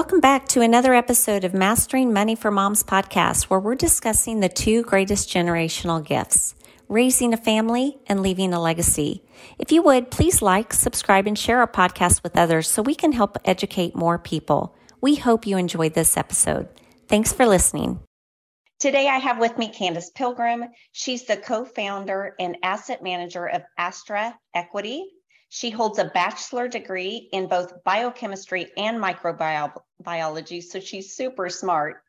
Welcome back to another episode of Mastering Money for Moms podcast, where we're discussing the two greatest generational gifts raising a family and leaving a legacy. If you would, please like, subscribe, and share our podcast with others so we can help educate more people. We hope you enjoyed this episode. Thanks for listening. Today, I have with me Candice Pilgrim. She's the co founder and asset manager of Astra Equity. She holds a bachelor degree in both biochemistry and microbiology, so she's super smart.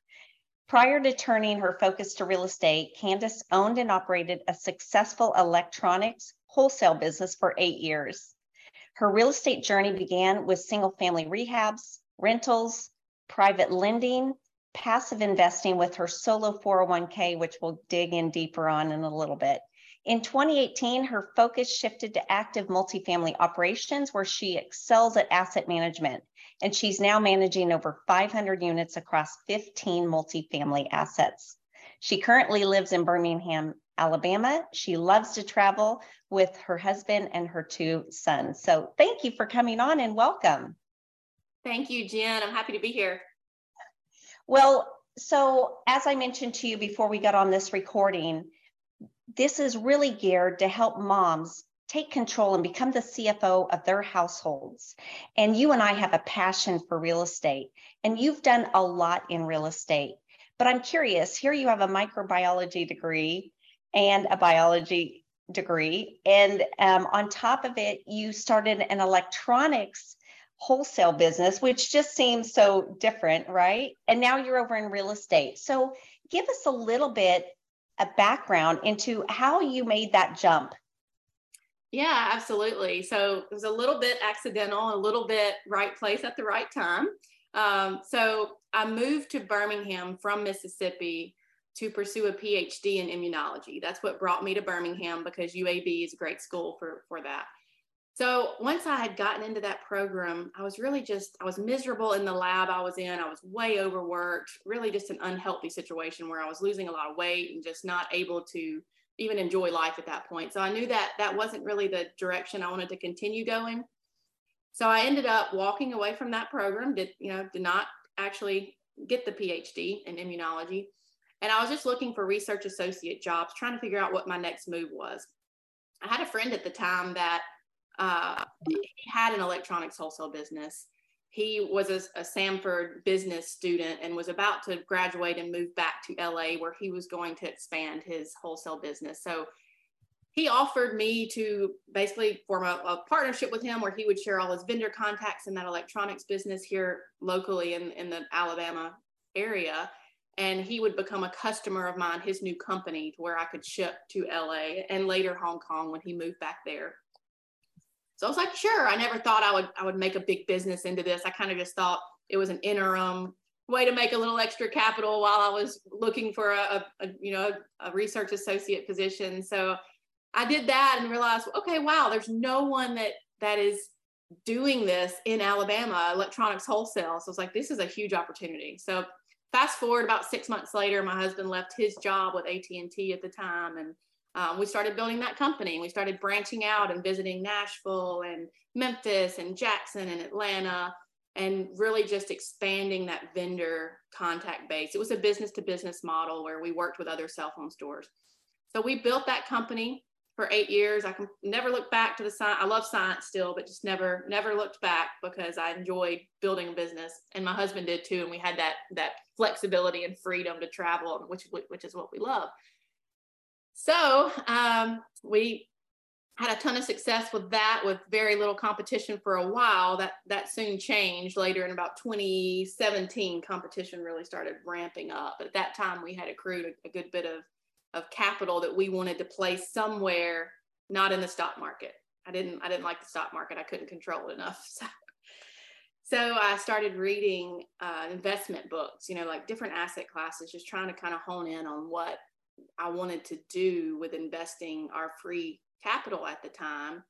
Prior to turning her focus to real estate, Candice owned and operated a successful electronics wholesale business for eight years. Her real estate journey began with single family rehabs, rentals, private lending, passive investing with her solo 401k, which we'll dig in deeper on in a little bit. In 2018, her focus shifted to active multifamily operations, where she excels at asset management. And she's now managing over 500 units across 15 multifamily assets. She currently lives in Birmingham, Alabama. She loves to travel with her husband and her two sons. So thank you for coming on and welcome. Thank you, Jen. I'm happy to be here. Well, so as I mentioned to you before we got on this recording, this is really geared to help moms take control and become the CFO of their households. And you and I have a passion for real estate, and you've done a lot in real estate. But I'm curious here you have a microbiology degree and a biology degree. And um, on top of it, you started an electronics wholesale business, which just seems so different, right? And now you're over in real estate. So give us a little bit a background into how you made that jump. Yeah, absolutely. So it was a little bit accidental, a little bit right place at the right time. Um, so I moved to Birmingham from Mississippi to pursue a PhD in immunology. That's what brought me to Birmingham because UAB is a great school for, for that. So once I had gotten into that program, I was really just, I was miserable in the lab I was in. I was way overworked, really just an unhealthy situation where I was losing a lot of weight and just not able to even enjoy life at that point. So I knew that that wasn't really the direction I wanted to continue going. So I ended up walking away from that program, did, you know, did not actually get the PhD in immunology. And I was just looking for research associate jobs, trying to figure out what my next move was. I had a friend at the time that uh, he had an electronics wholesale business. He was a, a, Samford business student and was about to graduate and move back to LA where he was going to expand his wholesale business. So he offered me to basically form a, a partnership with him where he would share all his vendor contacts in that electronics business here locally in, in the Alabama area and he would become a customer of mine, his new company, to where I could ship to LA and later Hong Kong when he moved back there. So I was like, sure. I never thought I would I would make a big business into this. I kind of just thought it was an interim way to make a little extra capital while I was looking for a, a, you know a research associate position. So I did that and realized, okay, wow, there's no one that that is doing this in Alabama, electronics wholesale. So it's like this is a huge opportunity. So fast forward about six months later, my husband left his job with AT&T at the time. And um, we started building that company. We started branching out and visiting Nashville and Memphis and Jackson and Atlanta and really just expanding that vendor contact base. It was a business to business model where we worked with other cell phone stores. So we built that company for eight years. I can never look back to the science. I love science still, but just never, never looked back because I enjoyed building a business, and my husband did too. And we had that that flexibility and freedom to travel, which which is what we love. So um, we had a ton of success with that, with very little competition for a while. That that soon changed later in about 2017. Competition really started ramping up. At that time, we had accrued a, a good bit of of capital that we wanted to place somewhere not in the stock market. I didn't I didn't like the stock market. I couldn't control it enough. So, so I started reading uh, investment books, you know, like different asset classes, just trying to kind of hone in on what I wanted to do with investing our free capital at the time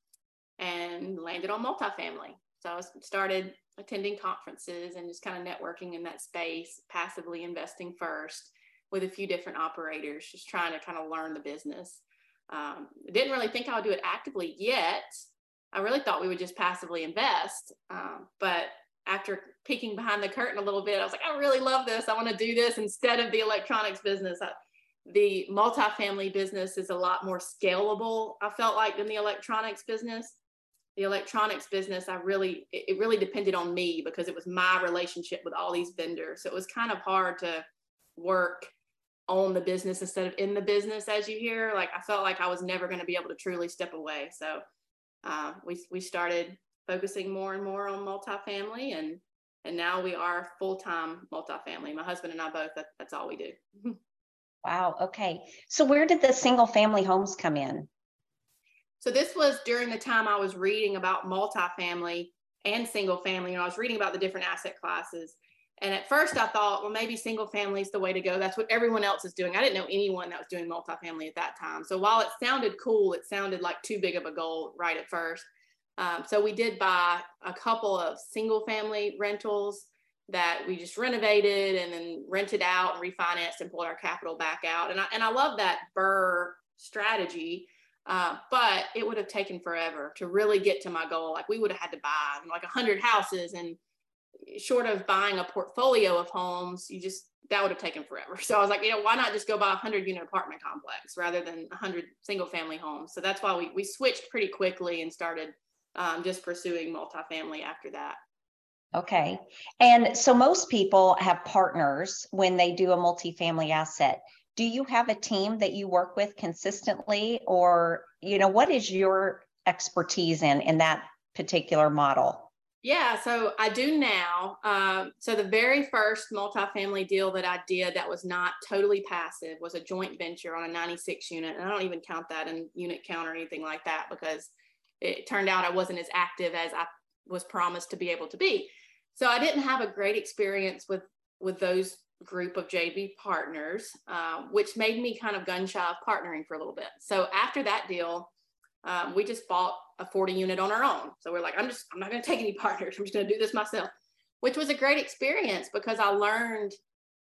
and landed on multifamily. So I started attending conferences and just kind of networking in that space, passively investing first with a few different operators, just trying to kind of learn the business. Um, didn't really think I would do it actively yet. I really thought we would just passively invest, um, but after peeking behind the curtain a little bit, I was like, I really love this. I want to do this instead of the electronics business. I, the multifamily business is a lot more scalable, I felt like, than the electronics business. The electronics business, I really, it really depended on me because it was my relationship with all these vendors. So it was kind of hard to work on the business instead of in the business, as you hear. Like I felt like I was never going to be able to truly step away. So uh, we, we started focusing more and more on multifamily and and now we are full-time multifamily my husband and i both that, that's all we do wow okay. So where did the single family homes come in? So this was during the time i was reading about multifamily and single family and i was reading about the different asset classes. And at first i thought well maybe single family is the way to go. That's what everyone else is doing. I didn't know anyone that was doing multifamily at that time. So while it sounded cool it sounded like too big of a goal right at first. Um, so we did buy a couple of single family rentals that we just renovated and then rented out and refinanced and pulled our capital back out. And I, and I love that BRRRR strategy, uh, but it would have taken forever to really get to my goal. Like we would have had to buy like a hundred houses and short of buying a portfolio of homes, you just, that would have taken forever. So I was like, you know, why not just go buy a hundred unit apartment complex rather than a hundred single family homes? So that's why we, we switched pretty quickly and started um, just pursuing multifamily after that. Okay. And so most people have partners when they do a multifamily asset. Do you have a team that you work with consistently or you know what is your expertise in in that particular model? Yeah, so I do now. Um, so the very first multifamily deal that I did that was not totally passive was a joint venture on a 96 unit. And I don't even count that in unit count or anything like that because it turned out I wasn't as active as I was promised to be able to be. So I didn't have a great experience with with those group of JV partners, uh, which made me kind of gun shy of partnering for a little bit. So after that deal, um, we just bought a 40 unit on our own. So we're like, I'm just, I'm not going to take any partners. I'm just going to do this myself, which was a great experience because I learned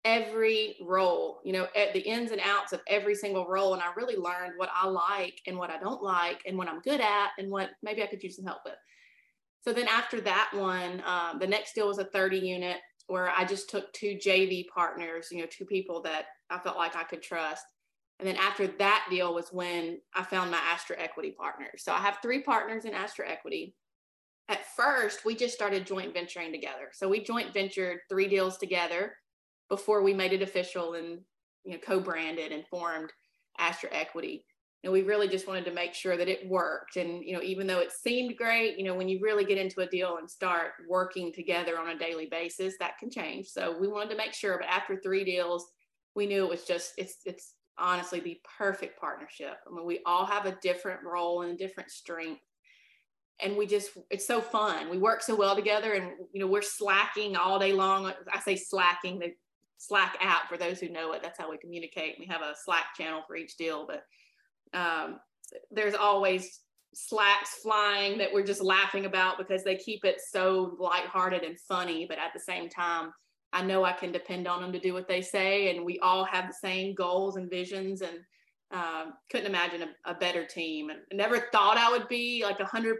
every role, you know, at the ins and outs of every single role. And I really learned what I like and what I don't like and what I'm good at and what maybe I could use some help with. So then after that one, um, the next deal was a 30 unit where I just took two JV partners, you know, two people that I felt like I could trust. And then after that deal was when I found my Astra Equity partners. So I have three partners in Astra Equity. At first, we just started joint venturing together. So we joint ventured three deals together before we made it official and you know co-branded and formed Astra Equity. And we really just wanted to make sure that it worked. And you know, even though it seemed great, you know, when you really get into a deal and start working together on a daily basis, that can change. So we wanted to make sure. But after three deals, we knew it was just it's it's honestly the perfect partnership. I mean, we all have a different role and a different strength and we just it's so fun we work so well together and you know we're slacking all day long i say slacking the Slack app for those who know it. That's how we communicate. We have a Slack channel for each deal, but um, there's always slacks flying that we're just laughing about because they keep it so lighthearted and funny. But at the same time, I know I can depend on them to do what they say, and we all have the same goals and visions. And um, couldn't imagine a, a, better team. And never thought I would be like 100%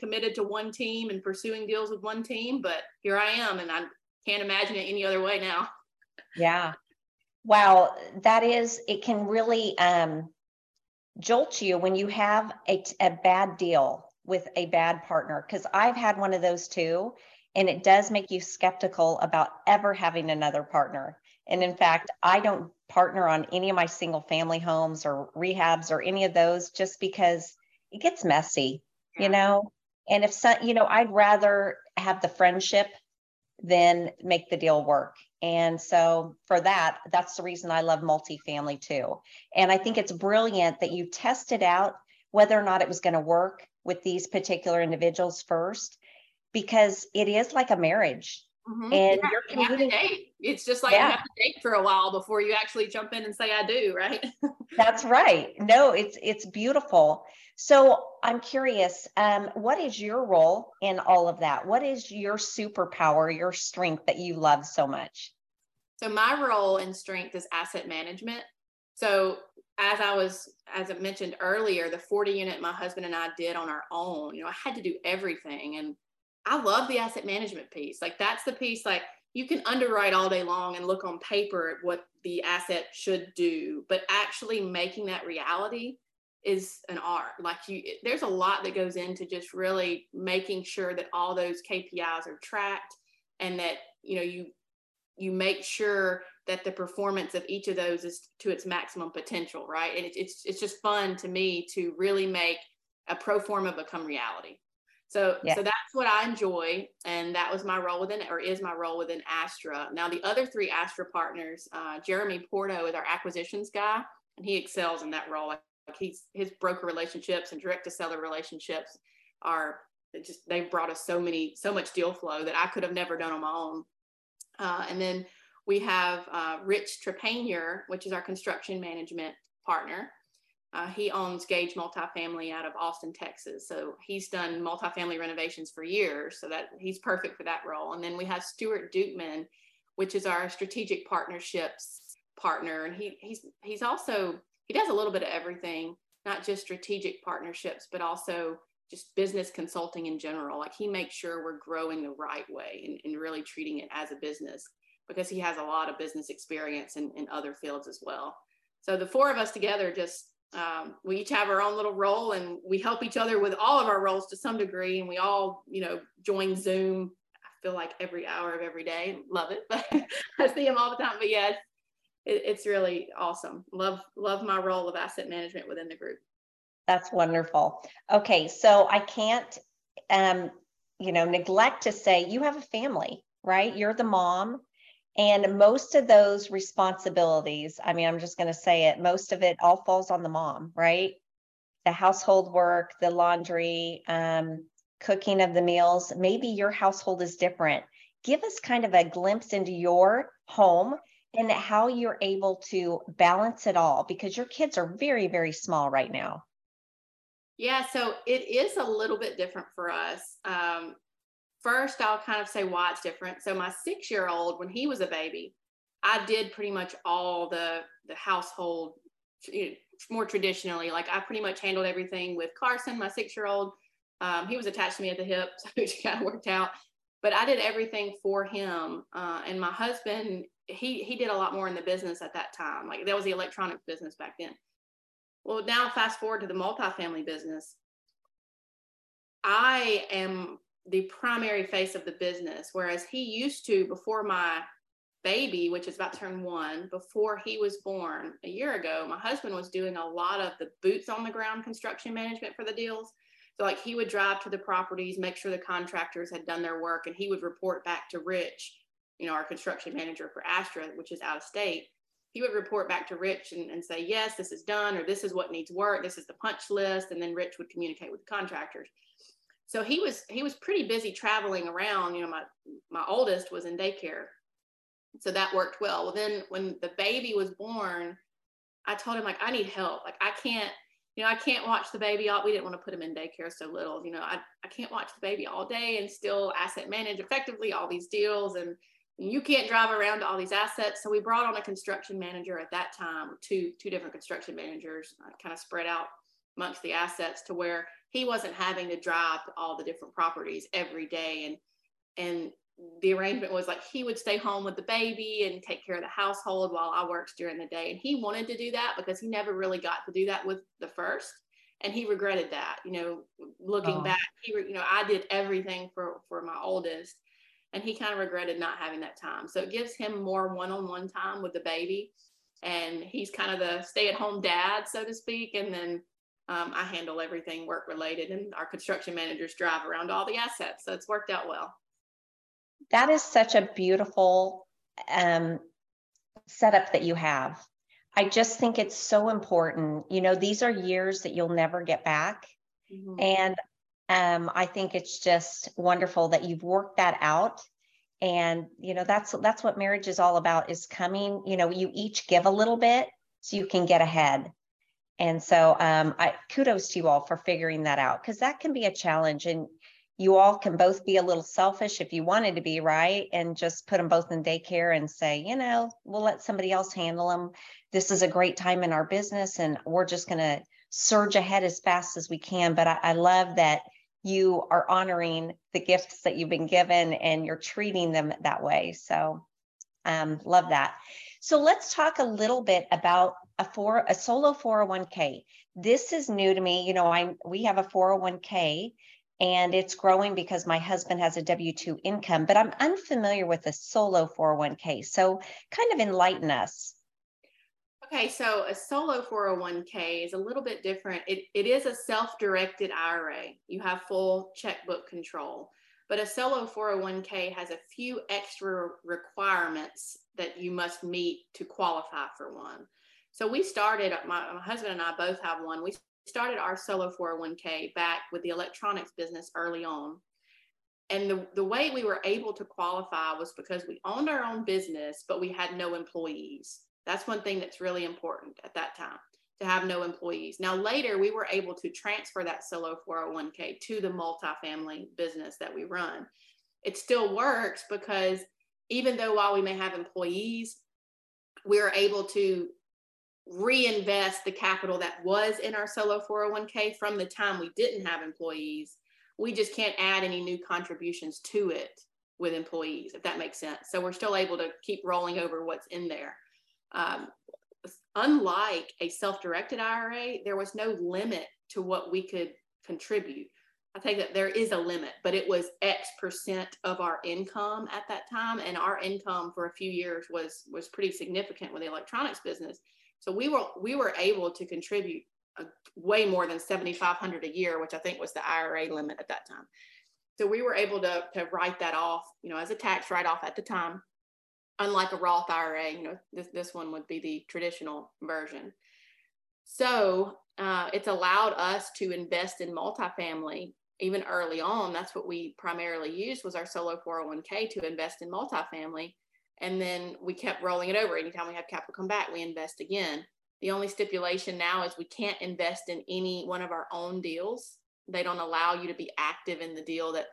committed to one team and pursuing deals with one team, but here I am, and I can't imagine it any other way now. Yeah. Wow. That is, it can really um, jolt you when you have a, a bad deal with a bad partner. Because I've had one of those too. And it does make you skeptical about ever having another partner. And in fact, I don't partner on any of my single family homes or rehabs or any of those just because it gets messy, you know? And if some, you know, I'd rather have the friendship than make the deal work. And so for that, that's the reason I love multifamily too. And I think it's brilliant that you tested out whether or not it was going to work with these particular individuals first, because it is like a marriage. Mm-hmm. And yeah, you're communicating. It's just like yeah. you have to date for a while before you actually jump in and say I do, right? That's right. No, it's it's beautiful. So I'm curious, um, what is your role in all of that? What is your superpower, your strength that you love so much? So my role in strength is asset management. So as I was, as I mentioned earlier, the 40 unit my husband and I did on our own, you know, I had to do everything. And I love the asset management piece. Like that's the piece like you can underwrite all day long and look on paper at what the asset should do, but actually making that reality is an art. Like you there's a lot that goes into just really making sure that all those KPIs are tracked and that you know you you make sure that the performance of each of those is to its maximum potential, right? And it, it's it's just fun to me to really make a pro forma become reality. So, yeah. so that's what I enjoy, and that was my role within, or is my role within Astra. Now, the other three Astra partners, uh, Jeremy Porto is our acquisitions guy, and he excels in that role. Like he's his broker relationships and direct to seller relationships are just they've brought us so many, so much deal flow that I could have never done on my own. Uh, and then we have uh, Rich Trepanier, which is our construction management partner. Uh, he owns Gage Multifamily out of Austin, Texas. So he's done multifamily renovations for years. So that he's perfect for that role. And then we have Stuart Dukeman, which is our strategic partnerships partner. And he, he's he's also he does a little bit of everything, not just strategic partnerships, but also just business consulting in general. Like he makes sure we're growing the right way and, and really treating it as a business because he has a lot of business experience in, in other fields as well. So the four of us together just um, we each have our own little role and we help each other with all of our roles to some degree and we all you know join zoom i feel like every hour of every day. Love it but i see them all the time but yes it, it's really awesome. Love love my role of asset management within the group. That's wonderful. Okay so i can't um you know neglect to say you have a family right? You're the mom and most of those responsibilities, I mean, I'm just going to say it, most of it all falls on the mom, right? The household work, the laundry, um, cooking of the meals. Maybe your household is different. Give us kind of a glimpse into your home and how you're able to balance it all because your kids are very, very small right now. Yeah, so it is a little bit different for us. Um, first I'll kind of say why it's different. So my six year old, when he was a baby, I did pretty much all the the household you know, more traditionally. Like I pretty much handled everything with Carson, my six year old. Um, he was attached to me at the hip, so it kind of worked out. But I did everything for him. Uh, and my husband, he he did a lot more in the business at that time. Like that was the electronics business back then. Well, now fast forward to the multifamily business. I am the primary face of the business. Whereas he used to, before my baby, which is about to turn one, before he was born a year ago, my husband was doing a lot of the boots on the ground construction management for the deals. So, like, he would drive to the properties, make sure the contractors had done their work, and he would report back to Rich, you know, our construction manager for Astra, which is out of state. He would report back to Rich and, and say, Yes, this is done, or this is what needs work, this is the punch list. And then Rich would communicate with the contractors so he was he was pretty busy traveling around you know my my oldest was in daycare. So that worked well. Well then when the baby was born i told him like i need help. Like i can't you know i can't watch the baby all we didn't want to put him in daycare so little you know i, I can't watch the baby all day and still asset manage effectively all these deals and you can't drive around to all these assets. So we brought on a construction manager at that time two two different construction managers uh, kind of spread out amongst the assets to where he wasn't having to drive to all the different properties every day. And and the arrangement was like he would stay home with the baby and take care of the household while I worked during the day. And he wanted to do that because he never really got to do that with the first. And he regretted that you know looking oh. back he you know I did everything for for my oldest and he kind of regretted not having that time. So it gives him more one-on-one time with the baby. And he's kind of the stay-at-home dad so to speak. And then um, I handle everything work related, and our construction managers drive around all the assets. So it's worked out well. That is such a beautiful um, setup that you have. I just think it's so important. You know, these are years that you'll never get back. Mm-hmm. And um, I think it's just wonderful that you've worked that out. And you know, that's that's what marriage is all about is coming, you know, you each give a little bit so you can get ahead. And so um, I kudos to you all for figuring that out because that can be a challenge. And you all can both be a little selfish if you wanted to be, right? And just put them both in daycare and say, you know, we'll let somebody else handle them. This is a great time in our business and we're just going to surge ahead as fast as we can. But I, I love that you are honoring the gifts that you've been given and you're treating them that way. So um, love that. So let's talk a little bit about a for a solo 401k. This is new to me. You know, I we have a 401k and it's growing because my husband has a W 2 income, but I'm unfamiliar with a solo 401k. So kind of enlighten us. Okay, so a solo 401k is a little bit different. It, it is a self directed IRA, you have full checkbook control. But a solo 401k has a few extra requirements that you must meet to qualify for one. So we started, uh, my, my husband and I both have one. We started our solo 401k back with the electronics business early on. And the, the way we were able to qualify was because we owned our own business, but we had no employees. That's one thing that's really important at that time to have no employees. Now, later, we were able to transfer that solo 401k to the multifamily business that we run. It still works because even though while we may have employees, we're able to reinvest the capital that was in our solo 401k from the time we didn't have employees. We just can't add any new contributions to it with employees, if that makes sense. So we're still able to keep rolling over what's in there. Um, unlike a self-directed IRA, there was no limit to what we could contribute. I think that there is a limit, but it was X percent of our income at that time, and our income for a few years was was pretty significant with the electronics business. So we were we were able to contribute a, way more than seventy five hundred a year, which I think was the IRA limit at that time. So we were able to to write that off, you know, as a tax write off at the time unlike a Roth IRA, you know, this, this one would be the traditional version. So uh, it's allowed us to invest in multifamily even early on. That's what we primarily used was our solo 401k to invest in multifamily. And then we kept rolling it over. Anytime we have capital come back, we invest again. The only stipulation now is we can't invest in any one of our own deals. They don't allow you to be active in the deal that,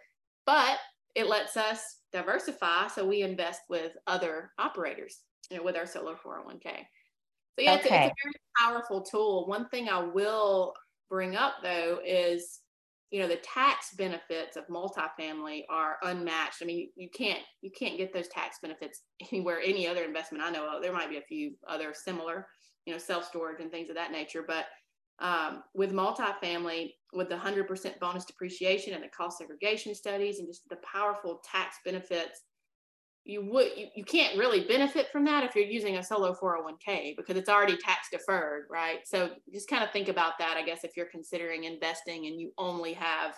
but it lets us diversify. So we invest with other operators, you know, with our solo 401k. So yeah, okay. it's, it's, a very powerful tool. One thing I will bring up though is, you know, the tax benefits of multifamily are unmatched. I mean, you, can't you can't get those tax benefits anywhere, any other investment I know of. There might be a few other similar, you know, self storage and things of that nature, but um, with multifamily, with the 100% bonus depreciation and the cost segregation studies and just the powerful tax benefits, you would you, you can't really benefit from that if you're using a solo 401k because it's already tax deferred, right? So just kind of think about that, I guess, if you're considering investing and you only have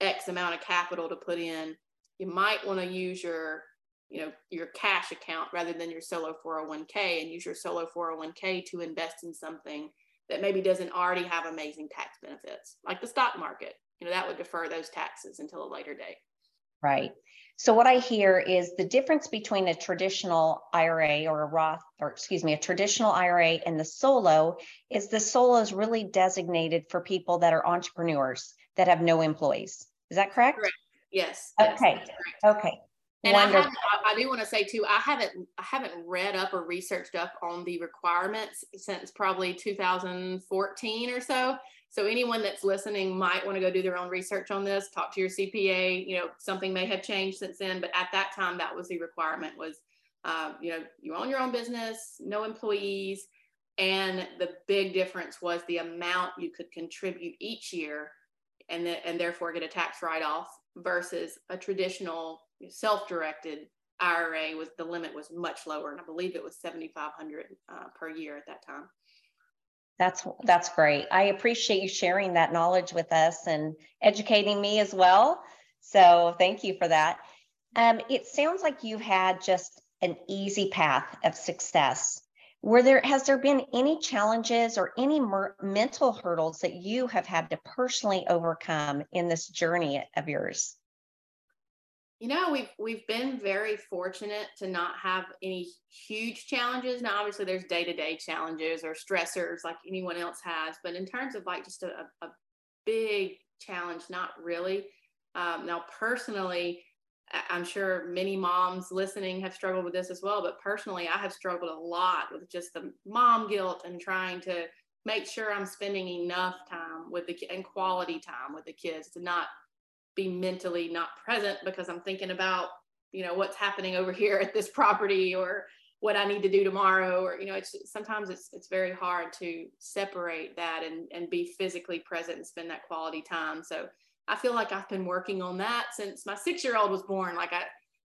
X amount of capital to put in, you might want to use your you know your cash account rather than your solo 401k and use your solo 401k to invest in something that maybe doesn't already have amazing tax benefits, like the stock market. You know, that would defer those taxes until a later date. Right. So what I hear is the difference between a traditional IRA or a Roth, or excuse me, a traditional IRA and the solo is the solo is really designated for people that are entrepreneurs that have no employees. Is that correct? Correct. Yes. Okay. Yes, okay. And I, have, I do want to say too, I haven't I haven't read up or researched up on the requirements since probably 2014 or so. So anyone that's listening might want to go do their own research on this. Talk to your CPA. You know, something may have changed since then, but at that time, that was the requirement: was uh, you know you own your own business, no employees, and the big difference was the amount you could contribute each year, and the, and therefore get a tax write off versus a traditional self-directed IRA was the limit was much lower, and I believe it was 7,500 uh, per year at that time. That's that's great. I appreciate you sharing that knowledge with us and educating me as well. So thank you for that. Um, it sounds like you've had just an easy path of success. Were there has there been any challenges or any mer- mental hurdles that you have had to personally overcome in this journey of yours? You know, we've we've been very fortunate to not have any huge challenges. Now, obviously, there's day to day challenges or stressors like anyone else has, but in terms of like just a, a big challenge, not really. Um, now, personally, I'm sure many moms listening have struggled with this as well, but personally, I have struggled a lot with just the mom guilt and trying to make sure I'm spending enough time with the and quality time with the kids to not be mentally not present because I'm thinking about, you know, what's happening over here at this property or what I need to do tomorrow or you know it's sometimes it's it's very hard to separate that and and be physically present and spend that quality time. So I feel like I've been working on that since my 6-year-old was born. Like I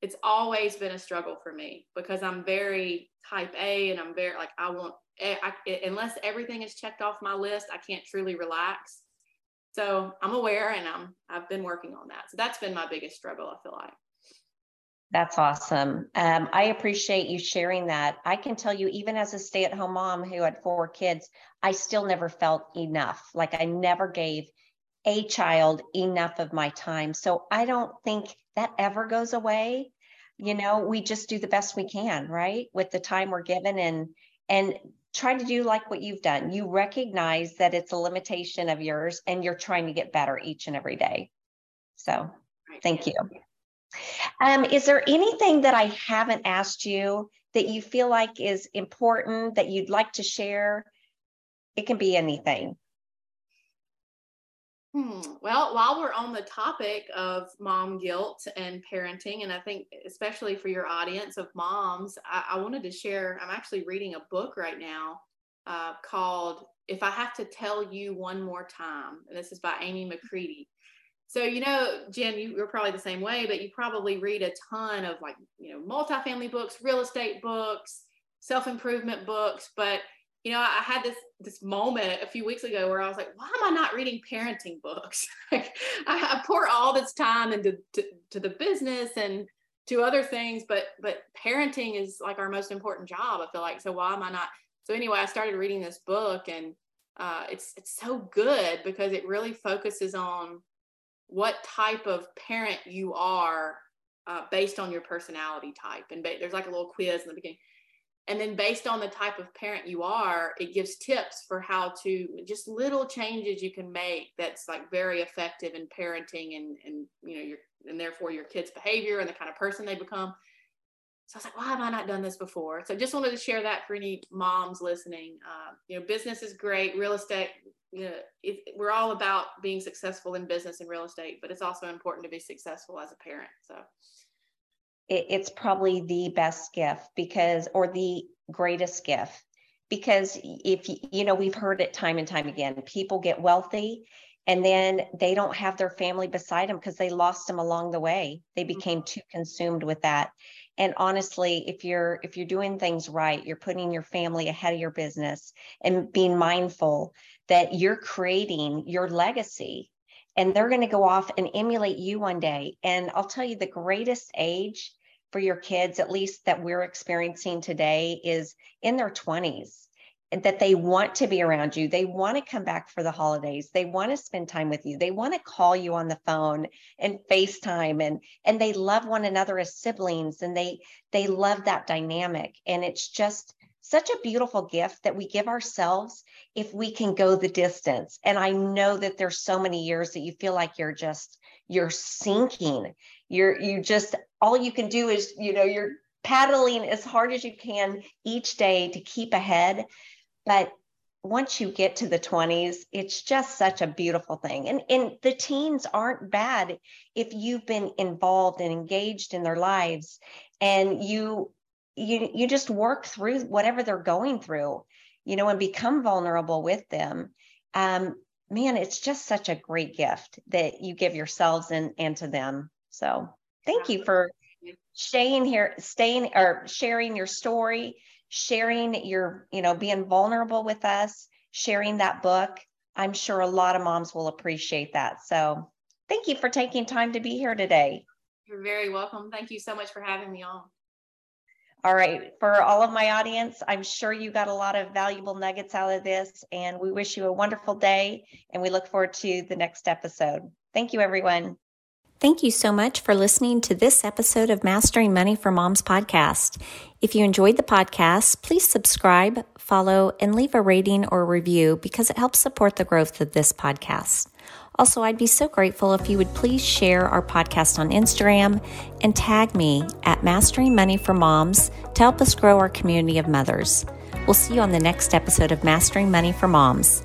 it's always been a struggle for me because I'm very type A and I'm very like I want eh, I, unless everything is checked off my list I can't truly relax so I'm aware and I'm I've been working on that so that's been my biggest struggle I feel like that's awesome. Um, I appreciate you sharing that. I can tell you, even as a stay at home mom who had four kids, I still never felt enough. Like I never gave a child enough of my time. So I don't think that ever goes away. You know, we just do the best we can, right? With the time we're given and, and try to do like what you've done. You recognize that it's a limitation of yours and you're trying to get better each and every day. So thank you. Um, is there anything that I haven't asked you that you feel like is important that you'd like to share? It can be anything. Hmm. Well, while we're on the topic of mom guilt and parenting, and I think especially for your audience of moms, I, I wanted to share. I'm actually reading a book right now uh, called "If I Have to Tell You One More Time." And this is by Amy McCready. So, you know, Jen, you, are probably the same way, but you probably read a ton of like, you know, multifamily books, real estate books, self-improvement books. But, you know, I had this this moment a few weeks ago where I was like, why am I not reading parenting books? like I, I, pour all this time into to, to the business and to other things, but but parenting is like our most important job, I feel like. So why am I not? So anyway, I started reading this book and uh, it's it's so good because it really focuses on what type of parent you are uh, based on your personality type. And ba- there's like a little quiz in the beginning. And then based on the type of parent you are, it gives tips for how to just little changes you can make that's like very effective in parenting and, and you know, your and therefore your kids' behavior and the kind of person they become. So I was like, why have I not done this before? So just wanted to share that for any moms listening. Uh, you know, business is great, real estate you know, it, we're all about being successful in business and real estate, but it's also important to be successful as a parent. So it, it's probably the best gift because, or the greatest gift, because if you know, we've heard it time and time again, people get wealthy and then they don't have their family beside them because they lost them along the way. They mm-hmm. became too consumed with that and honestly if you're if you're doing things right you're putting your family ahead of your business and being mindful that you're creating your legacy and they're going to go off and emulate you one day and i'll tell you the greatest age for your kids at least that we're experiencing today is in their 20s that they want to be around you. They want to come back for the holidays. They want to spend time with you. They want to call you on the phone and FaceTime and and they love one another as siblings and they they love that dynamic and it's just such a beautiful gift that we give ourselves if we can go the distance. And I know that there's so many years that you feel like you're just you're sinking. You're you just all you can do is, you know, you're paddling as hard as you can each day to keep ahead but once you get to the 20s, it's just such a beautiful thing. And, and the teens aren't bad if you've been involved and engaged in their lives and you you you just work through whatever they're going through, you know, and become vulnerable with them. Um, man, it's just such a great gift that you give yourselves and, and to them. So thank you for staying here, staying or sharing your story sharing your, you know, being vulnerable with us, sharing that book. I'm sure a lot of moms will appreciate that. So thank you for taking time to be here today. You're very welcome. Thank you so much for having me on. All right. For all of my audience, I'm sure you got a lot of valuable nuggets out of this, and we wish you a wonderful day. And we look forward to the next episode. Thank you, everyone. Thank you so much for listening to this episode of Mastering Money for Moms podcast. If you enjoyed the podcast, please subscribe, follow, and leave a rating or review because it helps support the growth of this podcast. Also, I'd be so grateful if you would please share our podcast on Instagram and tag me at Mastering Money for Moms to help us grow our community of mothers. We'll see you on the next episode of Mastering Money for Moms.